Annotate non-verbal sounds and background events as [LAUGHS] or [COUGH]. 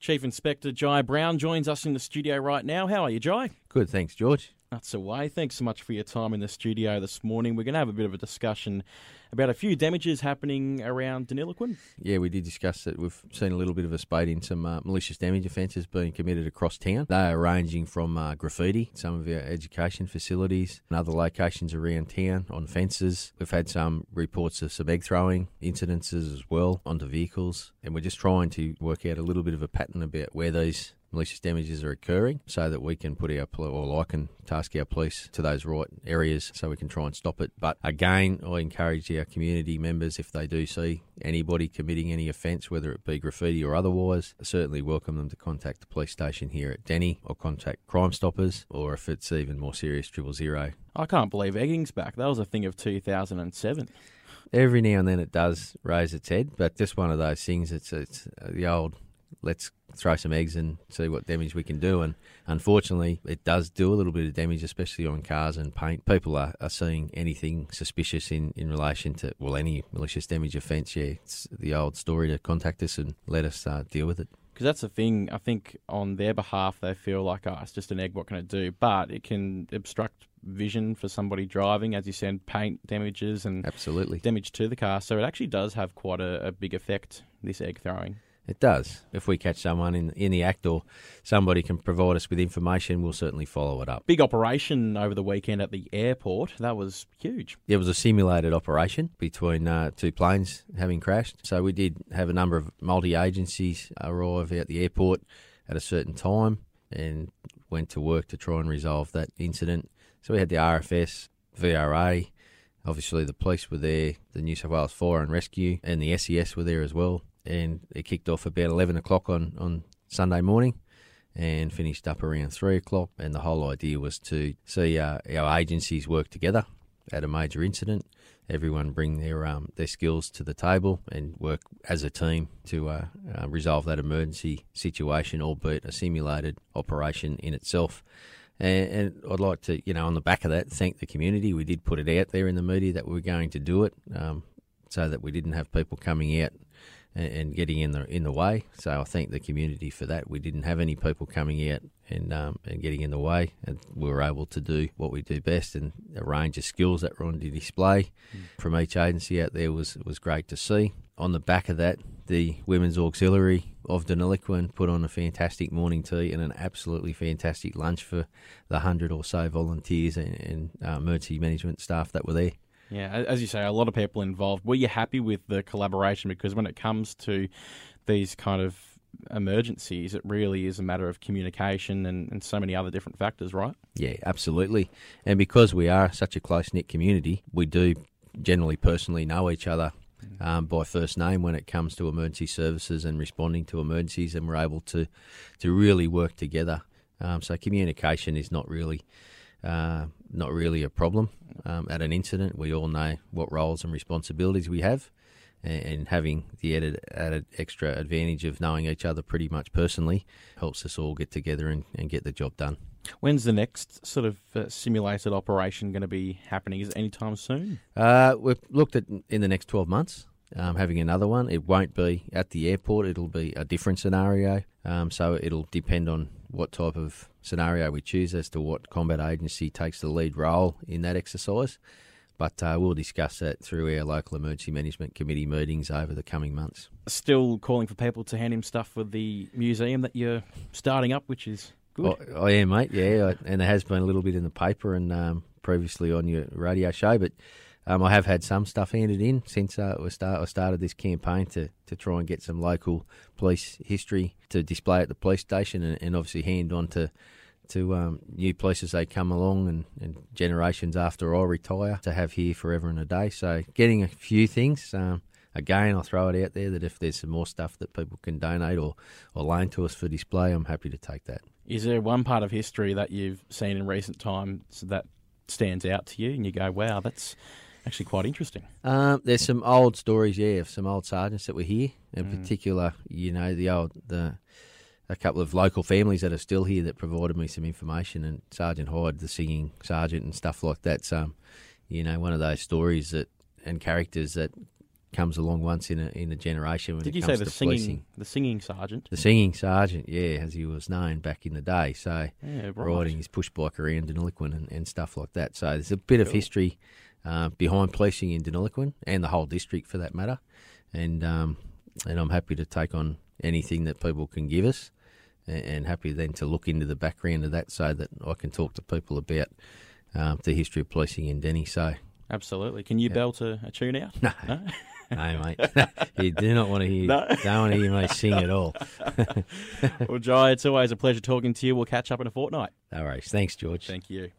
Chief Inspector Jai Brown joins us in the studio right now. How are you, Jai? Good, thanks, George. That's away. Thanks so much for your time in the studio this morning. We're going to have a bit of a discussion about a few damages happening around Deniliquin. Yeah, we did discuss that. We've seen a little bit of a spate in some uh, malicious damage offences being committed across town. They are ranging from uh, graffiti, some of our education facilities, and other locations around town on fences. We've had some reports of some egg throwing incidences as well onto vehicles, and we're just trying to work out a little bit of a pattern about where these malicious damages are occurring so that we can put our, or I can task our police to those right areas so we can try and stop it. But again, I encourage our community members, if they do see anybody committing any offence, whether it be graffiti or otherwise, certainly welcome them to contact the police station here at Denny or contact Crime Stoppers, or if it's even more serious, triple zero. I can't believe egging's back. That was a thing of 2007 every now and then it does raise its head, but just one of those things. It's it's the old let's throw some eggs and see what damage we can do. And unfortunately, it does do a little bit of damage, especially on cars and paint. People are, are seeing anything suspicious in, in relation to, well, any malicious damage offence. Yeah, it's the old story to contact us and let us uh, deal with it. Because that's the thing, I think on their behalf, they feel like, oh, it's just an egg, what can it do? But it can obstruct vision for somebody driving, as you said, paint damages and absolutely damage to the car. So it actually does have quite a, a big effect, this egg throwing. It does. If we catch someone in in the act or somebody can provide us with information, we'll certainly follow it up. Big operation over the weekend at the airport. That was huge. It was a simulated operation between uh, two planes having crashed. So we did have a number of multi agencies arrive at the airport at a certain time and went to work to try and resolve that incident. So we had the RFS, VRA, obviously the police were there, the New South Wales Fire and Rescue, and the SES were there as well and it kicked off about 11 o'clock on, on Sunday morning and finished up around 3 o'clock. And the whole idea was to see uh, our agencies work together at a major incident. Everyone bring their um, their skills to the table and work as a team to uh, uh, resolve that emergency situation, albeit a simulated operation in itself. And, and, I'd like to, you know, on the back of that, thank the community. We did put it out there in the media that we were going to do it, um, so that we didn't have people coming out and, getting in the in the way. So I thank the community for that. We didn't have any people coming out and um, and getting in the way, and we were able to do what we do best. And a range of skills that were on display mm. from each agency out there was was great to see. On the back of that, the Women's Auxiliary of Deniliquin put on a fantastic morning tea and an absolutely fantastic lunch for the hundred or so volunteers and, and uh, emergency management staff that were there. Yeah, as you say, a lot of people involved. Were you happy with the collaboration? Because when it comes to these kind of emergencies, it really is a matter of communication and, and so many other different factors, right? Yeah, absolutely. And because we are such a close knit community, we do generally personally know each other mm. um, by first name when it comes to emergency services and responding to emergencies, and we're able to to really work together. Um, so communication is not really uh, not really a problem um, at an incident. We all know what roles and responsibilities we have, and, and having the added, added extra advantage of knowing each other pretty much personally helps us all get together and, and get the job done. When's the next sort of uh, simulated operation going to be happening? Is it anytime soon? Uh, we've looked at in the next 12 months. Um, having another one. It won't be at the airport, it'll be a different scenario. Um, so it'll depend on what type of scenario we choose as to what combat agency takes the lead role in that exercise. But uh, we'll discuss that through our local emergency management committee meetings over the coming months. Still calling for people to hand him stuff for the museum that you're starting up, which is good. Oh, I am, mate. Yeah, and there has been a little bit in the paper and um, previously on your radio show, but um, I have had some stuff handed in since uh, we start, I started this campaign to, to try and get some local police history to display at the police station and, and obviously hand on to to um, new police as they come along and, and, generations after I retire to have here forever and a day. So getting a few things. Um, again, I'll throw it out there that if there's some more stuff that people can donate or, or loan to us for display, I'm happy to take that. Is there one part of history that you've seen in recent times that stands out to you and you go, wow, that's actually quite interesting. Um, there's some old stories, yeah, of some old sergeants that were here. In mm. particular, you know, the old the a couple of local families that are still here that provided me some information, and Sergeant Hyde, the singing sergeant, and stuff like that. So, you know, one of those stories that and characters that comes along once in a in a generation when Did it you say the singing, policing. the singing sergeant? The singing sergeant, yeah, as he was known back in the day. So Yeah, right. riding his push bike around Deniliquin and, and stuff like that. So there's a bit of history uh, behind policing in Deniliquin and the whole district for that matter. And um, and I'm happy to take on anything that people can give us, and, and happy then to look into the background of that so that I can talk to people about um, the history of policing in Denny. So Absolutely. Can you belt a, a tune out? no, No? [LAUGHS] no, mate, [LAUGHS] you do not want to hear. No. [LAUGHS] Don't want to hear me sing at all. well, Jai, it's always a pleasure talking to you. We'll catch up in a fortnight. No worries. Thanks, George. Thank you.